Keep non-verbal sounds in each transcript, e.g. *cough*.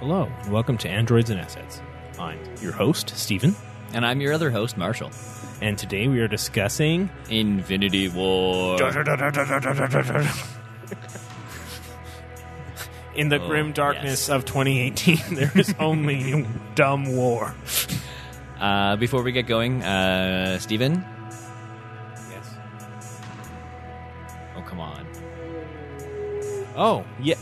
Hello, and welcome to Androids and Assets. I'm your host, Stephen, And I'm your other host, Marshall. and today we are discussing. Infinity War. In the Oh, grim darkness of 2018, *laughs* there is only dumb war. Uh, before we get going, uh, Steven? Yes. Oh, come on. Oh, yeah.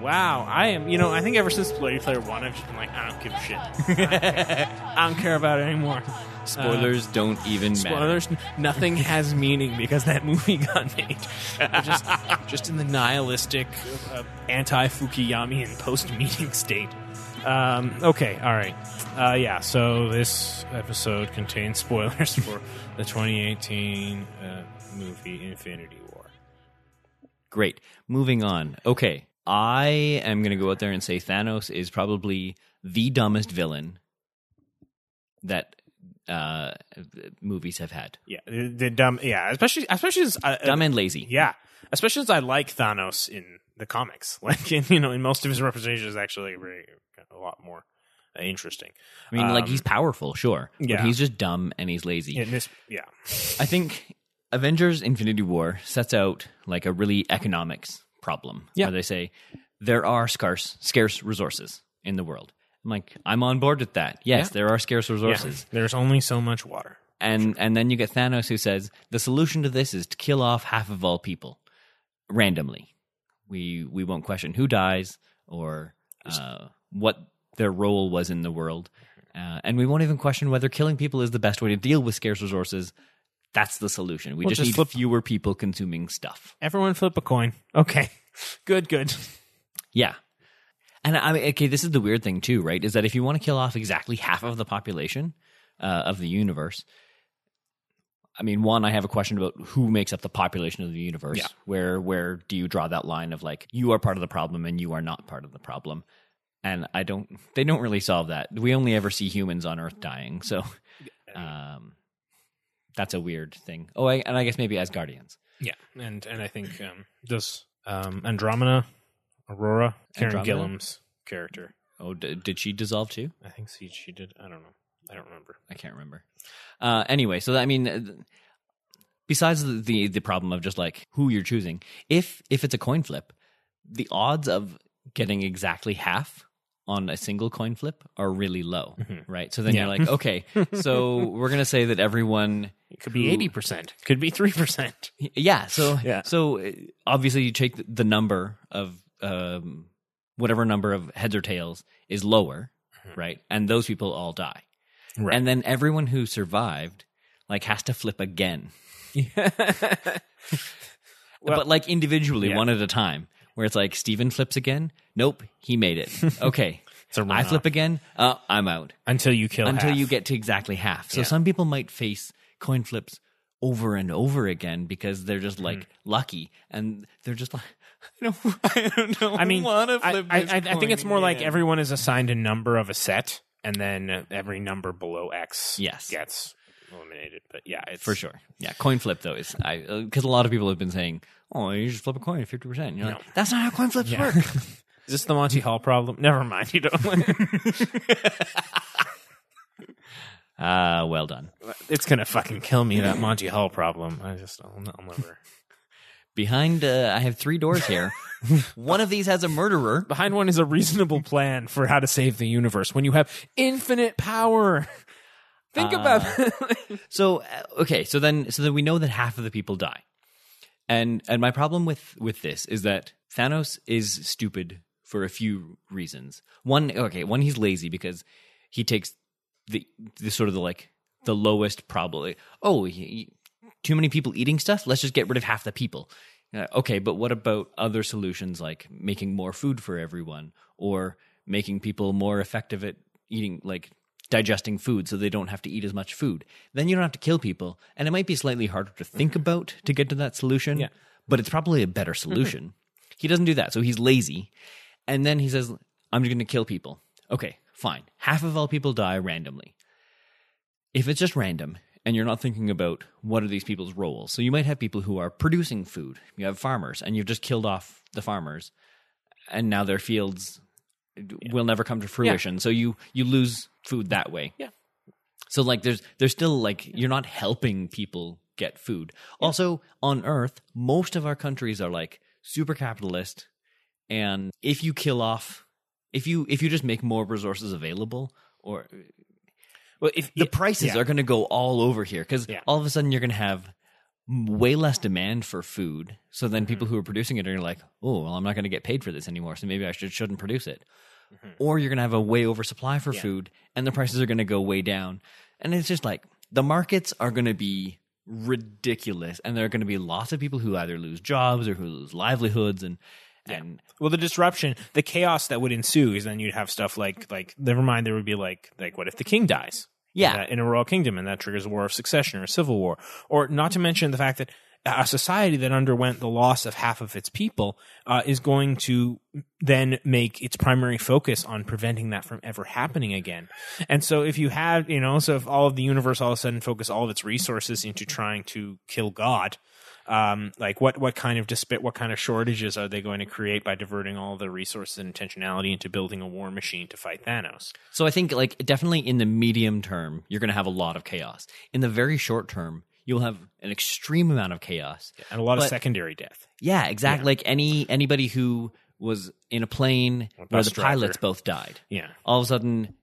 Wow, I am. You know, I think ever since Ready Player One, I've just been like, I don't give a shit. *laughs* I don't care about it anymore. Spoilers don't even matter. Spoilers. Nothing *laughs* has meaning because that movie got made. *laughs* Just, just in the nihilistic, uh, anti-Fukuyamian post-meeting state. Um, okay, all right. Uh, yeah. So this episode contains spoilers for the 2018 uh, movie Infinity War. Great. Moving on. Okay. I am going to go out there and say Thanos is probably the dumbest villain that uh, movies have had. Yeah, the, dumb. Yeah, especially, especially as uh, Dumb and lazy. Yeah, especially as I like Thanos in the comics. *laughs* Like, in, you know, in most of his representation is actually very, a lot more uh, interesting. I mean, like, Um, he's powerful, sure. yeah. But he's just dumb and he's lazy. In this, yeah, I think Avengers Infinity War sets out like a really economics problem. Yeah. Where they say there are scarce scarce resources in the world. I'm like, I'm on board with that. Yes, Yeah. there are scarce yeah. resources. There's only so much water. And and then you get Thanos who says the solution to this is to kill off half of all people randomly. We we won't question who dies or uh, what their role was in the world, uh, and we won't even question whether killing people is the best way to deal with scarce resources. That's the solution. We We'll just, just need flip- fewer people consuming stuff. Everyone flip a coin. Okay, *laughs* good, good. Yeah. And I mean, okay, this is the weird thing too, right? Is that if you want to kill off exactly half of the population uh, of the universe, I mean, one, I have a question about who makes up the population of the universe. Yeah. Where where do you draw that line of like you are part of the problem and you are not part of the problem? And I don't. They don't really solve that. We only ever see humans on Earth dying, so um, that's a weird thing. Oh, I, and I guess maybe as guardians. Yeah, and and I think um, does um, Andromeda, Aurora, Karen Andromeda? Gillan's character. Oh, d- did she dissolve too? I think she she did. I don't know. I don't remember. I can't remember. Uh, anyway, so that, I mean, uh, besides the, the the problem of just like who you're choosing, if if it's a coin flip, the odds of getting exactly half on a single coin flip are really low, right? So then Yeah. you're like, okay, so *laughs* we're gonna say that everyone, It could be eighty percent. Could be three percent. yeah. So *laughs* Yeah. so uh, obviously you take the number of um, whatever number of heads or tails is lower, right? And those people all die. Right. and then everyone who survived like has to flip again *laughs* Well, but like individually yeah. one at a time where it's like steven flips again nope he made it *laughs* okay a i flip again uh, i'm out until you kill until half. you get to exactly half so Yeah. some people might face coin flips over and over again because they're just like Mm-hmm. lucky and they're just like *laughs* I don't, *laughs* I don't know. I mean, I, I, I, I think it's more like everyone is assigned a number of a set, and then uh, every number below X Yes. gets eliminated. But yeah, it's For sure. Yeah, coin flip though is I because a lot of people have been saying, "Oh, you just flip a coin fifty percent." You're No. like, "That's not how coin flips Yeah. work." *laughs* Is this the Monty Hall problem? Never mind. You don't. Ah, well done. it's gonna fucking kill me that Monty Hall problem. I just I'll, I'll never. *laughs* Behind, uh, I have three doors here. *laughs* One of these has a murderer. Behind one is a reasonable plan for how to save the universe when you have infinite power. *laughs* Think about it. So uh, okay, so then so then we know that half of the people die, and and my problem with with this is that Thanos is stupid for a few reasons. One, okay, one he's lazy because he takes the the sort of the like the lowest probably. Oh, too many people eating stuff. Let's just get rid of half the people. Uh, okay, but what about other solutions like making more food for everyone or making people more effective at eating like digesting food so they don't have to eat as much food. Then you don't have to kill people. And it might be slightly harder to think about to get to that solution, Yeah. but it's probably a better solution. He doesn't do that. So he's lazy. And then he says, I'm going to kill people. Okay, fine. Half of all people die randomly. If it's just random and you're not thinking about what are these people's roles, so you might have people who are producing food. You have farmers and you've just killed off the farmers and now their fields will never come to fruition. So you you lose food that way. Yeah. So like there's there's still like you're not helping people get food. Also on earth, most of our countries are like super capitalist and if you kill off if you if you just make more resources available or Well, if the prices yeah. are going to go all over here because Yeah. all of a sudden you're going to have way less demand for food. So then people Mm-hmm. who are producing it are like, oh, well, I'm not going to get paid for this anymore. So maybe I should, shouldn't produce it. Mm-hmm. Or you're going to have a way oversupply for food and the prices are going to go way down. And it's just like the markets are going to be ridiculous. And there are going to be lots of people who either lose jobs or who lose livelihoods. And, and Well, the disruption, the chaos that would ensue is then you'd have stuff like like never mind. There would be like like what if the king dies? Yeah. in a- in a royal kingdom, and that triggers a war of succession or a civil war, or not to mention the fact that a society that underwent the loss of half of its people uh, is going to then make its primary focus on preventing that from ever happening again. And so, if you have, you know, so if all of the universe all of a sudden focus all of its resources into trying to kill God, um, like what what kind of disp- what kind of shortages are they going to create by diverting all the resources and intentionality into building a war machine to fight Thanos? So I think like definitely in the medium term, you're going to have a lot of chaos. In the very short term, you'll have an extreme amount of chaos. And a lot of secondary death. Yeah, exactly. Like any anybody who was in a plane where the driver. pilots both died. Yeah. All of a sudden,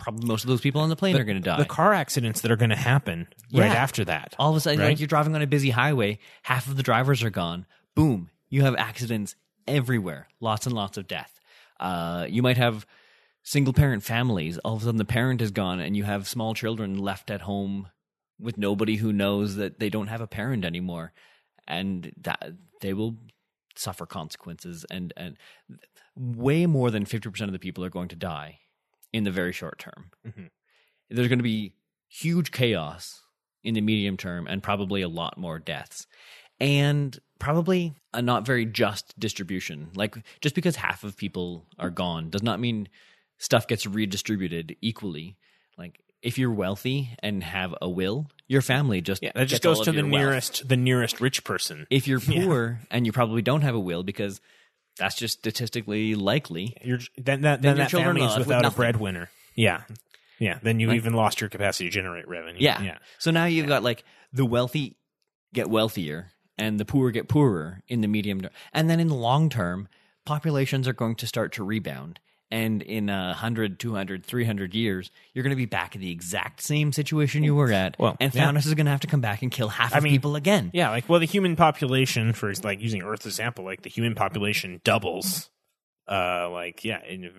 probably most of those people on the plane are going to die. The car accidents that are going to happen right after that. All of a sudden, Right? like you're driving on a busy highway, half of the drivers are gone. Boom, you have accidents everywhere. Lots and lots of death. Uh, you might have single parent families. All of a sudden, the parent is gone, and you have small children left at home with nobody who knows that they don't have a parent anymore, and that they will suffer consequences. And and way more than fifty percent of the people are going to die in the very short term. Mhm. There's going to be huge chaos in the medium term and probably a lot more deaths. And probably a not very just distribution. Like just because half of people are gone does not mean stuff gets redistributed equally. Like if you're wealthy and have a will, your family just Yeah, that just goes to the wealth. nearest the nearest rich person. If you're *laughs* poor and you probably don't have a will because that's just statistically likely. You're, then that Then then, your that children family is left with without a breadwinner. Yeah, yeah. Then you even lost your capacity to generate revenue. Yeah. yeah. So now you've got like the wealthy get wealthier and the poor get poorer in the medium term. And then in the long term, populations are going to start to rebound. And in a 100, 200, 300 years, you're going to be back in the exact same situation you were at. Well, and yeah. Thanos is going to have to come back and kill half I of mean, people again. Yeah, like well, the human population, for like using Earth's example, like the human population doubles. Uh, like yeah, in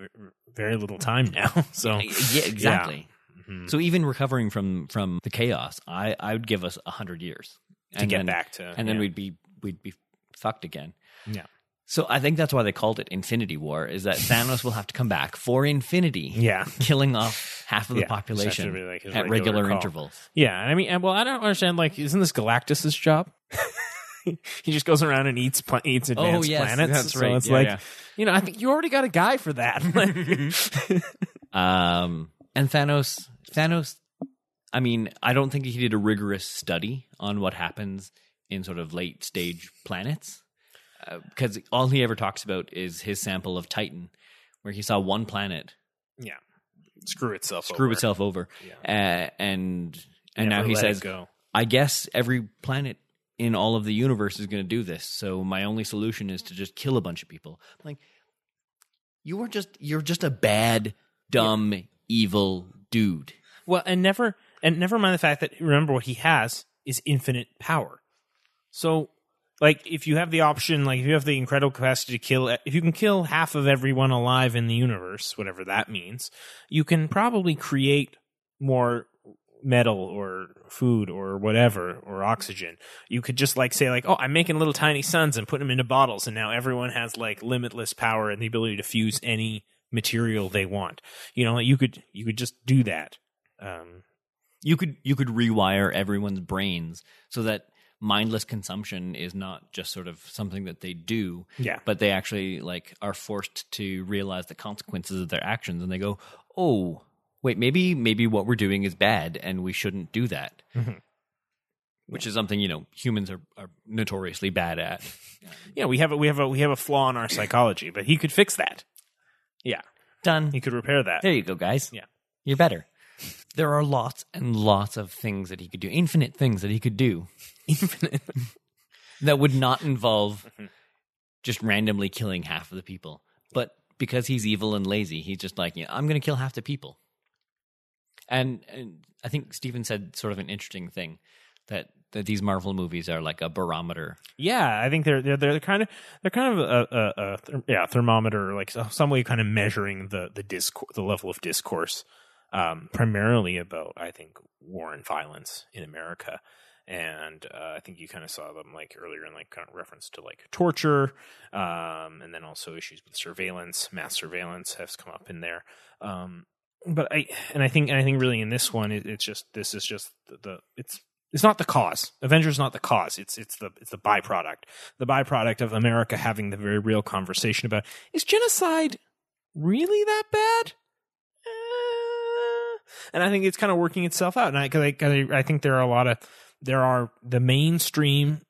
very little time *laughs* now. So Yeah, exactly. Mhm. So even recovering from from the chaos, I I would give us a hundred years to get back to and then yeah. we'd be we'd be fucked again. yeah So I think that's why they called it Infinity War, is that Thanos will have to come back for infinity, yeah *laughs* killing off half of the Yeah, just has to population like at regular regular intervals. yeah. I mean, and, well, I don't understand. Like, isn't this Galactus's job? *laughs* he just goes around and eats pla- eats advanced oh, yes, planets. that's So right. it's Yeah, like yeah. you know, I think you already got a guy for that. *laughs* Um, and Thanos, Thanos, I mean, I don't think he did a rigorous study on what happens in sort of late stage planets, because all he ever talks about is his sample of Titan, where he saw one planet yeah, screw itself. screw over. itself over, uh, and and Never now he says. I guess every planet in all of the universe is going to do this. So my only solution is to just kill a bunch of people. I'm like, you are just you're just a bad, dumb, evil dude. Well, and never and never mind the fact that remember what he has is infinite power. So, like, if you have the option, like if you have the incredible capacity to kill, if you can kill half of everyone alive in the universe, whatever that means, you can probably create more metal or food or whatever or oxygen. You could just like say like, "Oh, I'm making little tiny suns and putting them into bottles and now everyone has like limitless power and the ability to fuse any material they want." You know, you could you could just do that. Um You could you could rewire everyone's brains so that mindless consumption is not just sort of something that they do, Yeah. but they actually like are forced to realize the consequences of their actions, and they go, "Oh, wait, maybe maybe what we're doing is bad, and we shouldn't do that." Mhm. Which is something you know humans are, are notoriously bad at. *laughs* yeah, we have a we have a we have a flaw in our psychology, but he could fix that. Yeah, Done. he could repair that. There you go, guys. Yeah. You're better. There are lots and lots of things that he could do, infinite things that he could do Infinite. *laughs* that would not involve Mm-hmm. just randomly killing half of the people. But because he's evil and lazy, he's just like, yeah, I'm going to kill half the people. And, and I think Stephen said sort of an interesting thing that that these Marvel movies are like a barometer. Yeah, I think they're they're they're kind of they're kind of a, a, a yeah thermometer, like some way, kind of measuring the the discourse, the level of discourse, um, primarily about I think war and violence in America, and uh, I think you kind of saw them like earlier in like kind of reference to like torture, um, and then also issues with surveillance, mass surveillance has come up in there. Um, but I and I think and I think really in this one, it, it's just this is just the, the it's it's not the cause. Avengers not the cause. It's it's the it's the byproduct. The byproduct of America having the very real conversation about is genocide really that bad? And I think it's kind of working itself out. And I, cause I, 'cause I I think there are a lot of there are the mainstream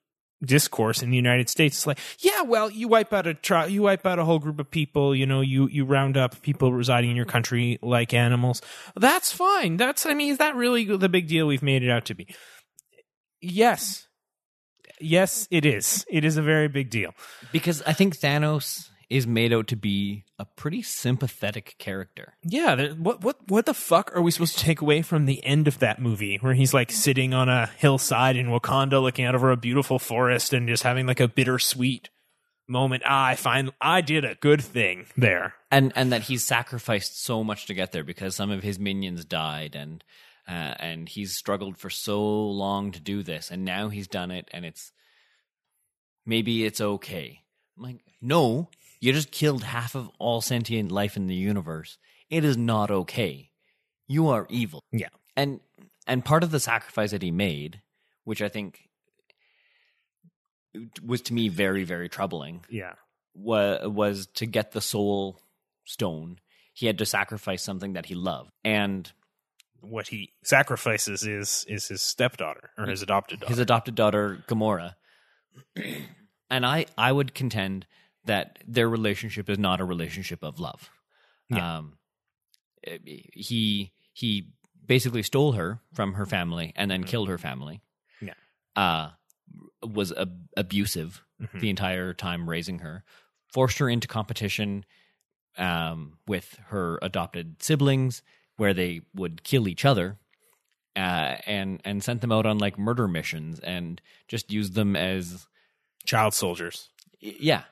discourse in the United States. It's like, yeah, well, you wipe out a tri- you wipe out a whole group of people. You know, you you round up people residing in your country like animals. That's fine. That's I mean, is that really the big deal we've made it out to be? Yes. Yes, it is. It is a very big deal. Because I think Thanos is made out to be a pretty sympathetic character. Yeah, what what what the fuck are we supposed to take away from the end of that movie where he's like sitting on a hillside in Wakanda looking out over a beautiful forest and just having like a bittersweet moment. Ah, I find I did a good thing there. and and that he's sacrificed so much to get there because some of his minions died and uh, and he's struggled for so long to do this and now he's done it and it's maybe it's okay I'm like no you just killed half of all sentient life in the universe it is not okay you are evil Yeah. and and part of the sacrifice that he made which i think was to me very very troubling Yeah. was was to get the soul stone he had to sacrifice something that he loved and What he sacrifices is is his stepdaughter or his adopted daughter. his adopted daughter Gamora *clears throat* and i i would contend that their relationship is not a relationship of love Yeah. um he he basically stole her from her family and then killed her family Yeah. uh was ab- abusive Mhm. the entire time raising her, forced her into competition um, with her adopted siblings, where they would kill each other, uh, and and sent them out on like murder missions, and just used them as Child soldiers. yeah,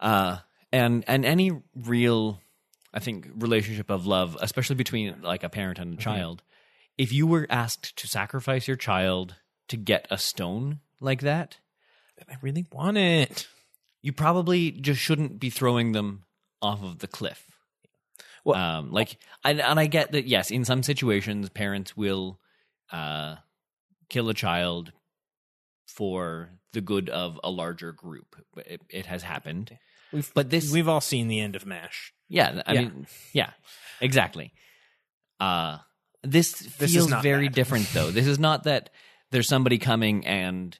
uh, and and any real, I think, relationship of love, especially between like a parent and a child, if you were asked to sacrifice your child to get a stone like that, I really want it. you probably just shouldn't be throwing them off of the cliff. Well- um, like, and, and I get that. Yes, in some situations, parents will uh, kill a child for the good of a larger group. It, it has happened, We've, but this, we've all seen the end of Mash. yeah, I Yeah. mean, yeah, exactly. Uh, this This feels very that. different, though. This is not that there's somebody coming and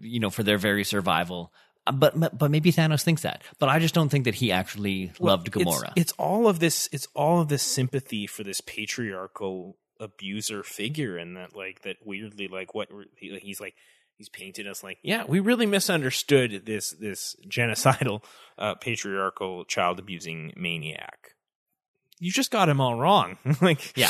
you know for their very survival. Uh, But but but maybe Thanos thinks that. But I just don't think that he actually loved It's- Gamora. It's, all of this. It's all of this sympathy for this patriarchal abuser figure, and that like that weirdly like what he's like. He's painted us like, yeah, we really misunderstood this this genocidal, uh, patriarchal, child abusing maniac. You just got him all wrong. *laughs* like, Yeah.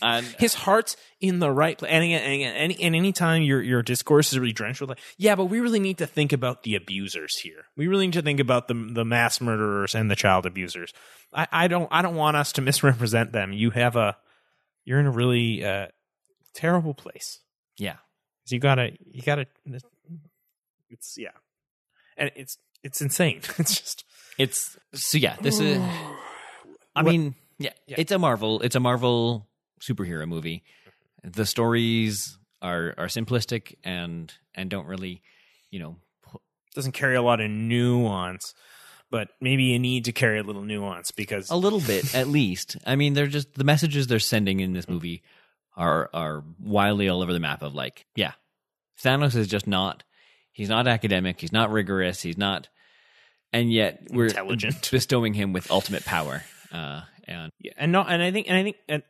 and his heart's in the right place. And again, and again, any and anytime your your discourse is really drenched with like, yeah, but we really need to think about the abusers here. We really need to think about the the mass murderers and the child abusers. I, I don't I don't want us to *laughs* misrepresent them. You have a you're in a really uh, terrible place. yeah, You gotta you gotta. It's yeah, and it's it's insane. *laughs* It's just it's so yeah. This is. *sighs* I What- mean, yeah, Yeah. it's a Marvel. It's a Marvel superhero movie. The stories are are simplistic and and don't really, you know, pu- doesn't carry a lot of nuance. But maybe you need to carry a little nuance because a little bit at least. I mean, they're just the messages they're sending in this mm-hmm. movie are are wildly all over the map. Of like, yeah, Thanos is just not. He's not academic. He's not rigorous. He's not. and yet we're Intelligent. *laughs* bestowing him with ultimate power. Uh, and Yeah, and not, and I think, and I think, and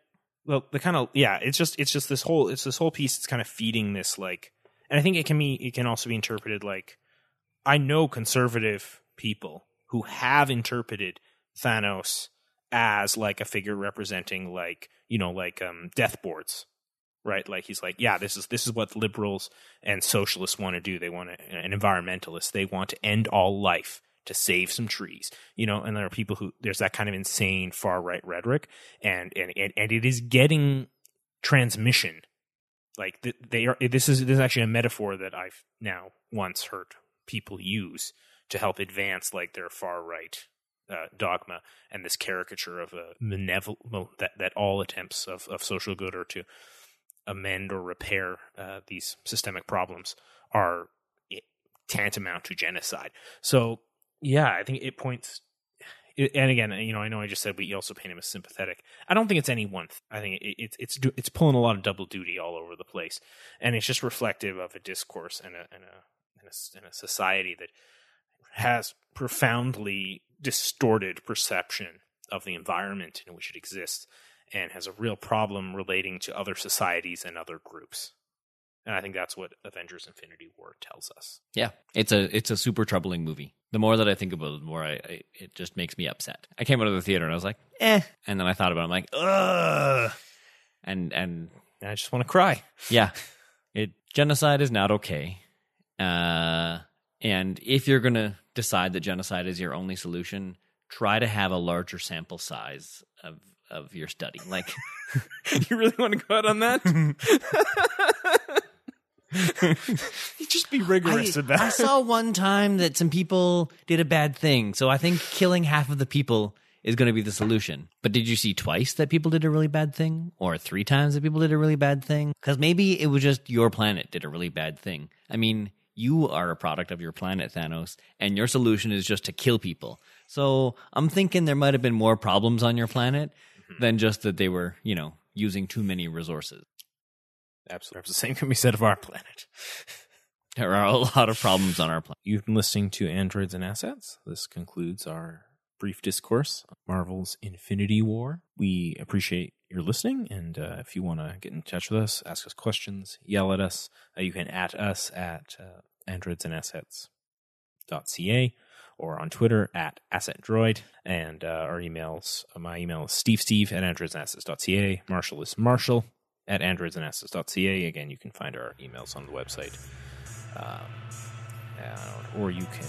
well, the kind of yeah, it's just, it's just this whole, it's this whole piece. It's kind of feeding this like, and I think it can be, it can also be interpreted like, I know conservative people who have interpreted Thanos as like a figure representing like, you know, like um death boards, right? Like he's like, yeah, this is this is what liberals and socialists want to do. They want to, and environmentalists, they want to end all life to save some trees, you know. And there are people who there's that kind of insane far right rhetoric, and and and, and it is getting transmission. Like they are. This is this is actually a metaphor that I've now once heard people use to help advance like their far right uh, dogma and this caricature of a benevolent that that all attempts of, of social good or to amend or repair uh, these systemic problems are tantamount to genocide. So yeah, I think it points. And again, you know, I know I just said we also paint him as sympathetic. I don't think it's any one. Th- I think it, it's it's it's pulling a lot of double duty all over the place, and it's just reflective of a discourse and a and a and a, and a society that has profoundly distorted perception of the environment in which it exists and has a real problem relating to other societies and other groups. And I think that's what Avengers Infinity War tells us. yeah, it's a it's a super troubling movie. The more that I think about it, the more I, I it just makes me upset. I came out of the theater and I was like, eh, and then I thought about it. I'm like, ugh, and and And I just want to cry. Yeah. It genocide is not okay. Uh and if you're going to decide that genocide is your only solution, try to have a larger sample size of of your study. Like *laughs* you really want to go out on that? *laughs* just be rigorous I, about I saw one time that some people did a bad thing, so I think killing half of the people is going to be the solution. But did you see twice that people did a really bad thing, or three times that people did a really bad thing? Because maybe it was just your planet did a really bad thing. I mean, you are a product of your planet, Thanos, and your solution is just to kill people. So I'm thinking there might have been more problems on your planet mm-hmm. than just that they were, you know, using too many resources. Absolutely. The same can be said of our planet. *laughs* There are a lot of problems on our planet. You've been listening to Androids and Assets. This concludes our brief discourse on Marvel's Infinity War. We appreciate your listening, and uh, if you want to get in touch with us, ask us questions, yell at us, uh, you can at us at uh, androidsandassets.ca or on Twitter at AssetDroid. And uh, our emails, uh, my email is stevesteve at androidsandassets.ca. Marshall is marshall at androidsandassets.ca. Again, you can find our emails on the website. Um, uh, or you can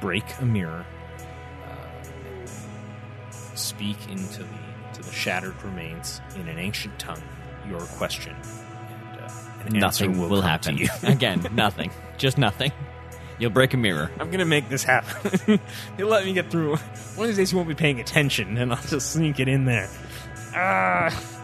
break a mirror, speak into the to the shattered remains in an ancient tongue your question, and, uh, an Nothing will, come happen. To you. *laughs* Again, nothing. Just nothing. You'll break a mirror. I'm gonna make this happen. *laughs* You'll let me get through. One of these days you won't be paying attention, and I'll just sneak it in there. Ah.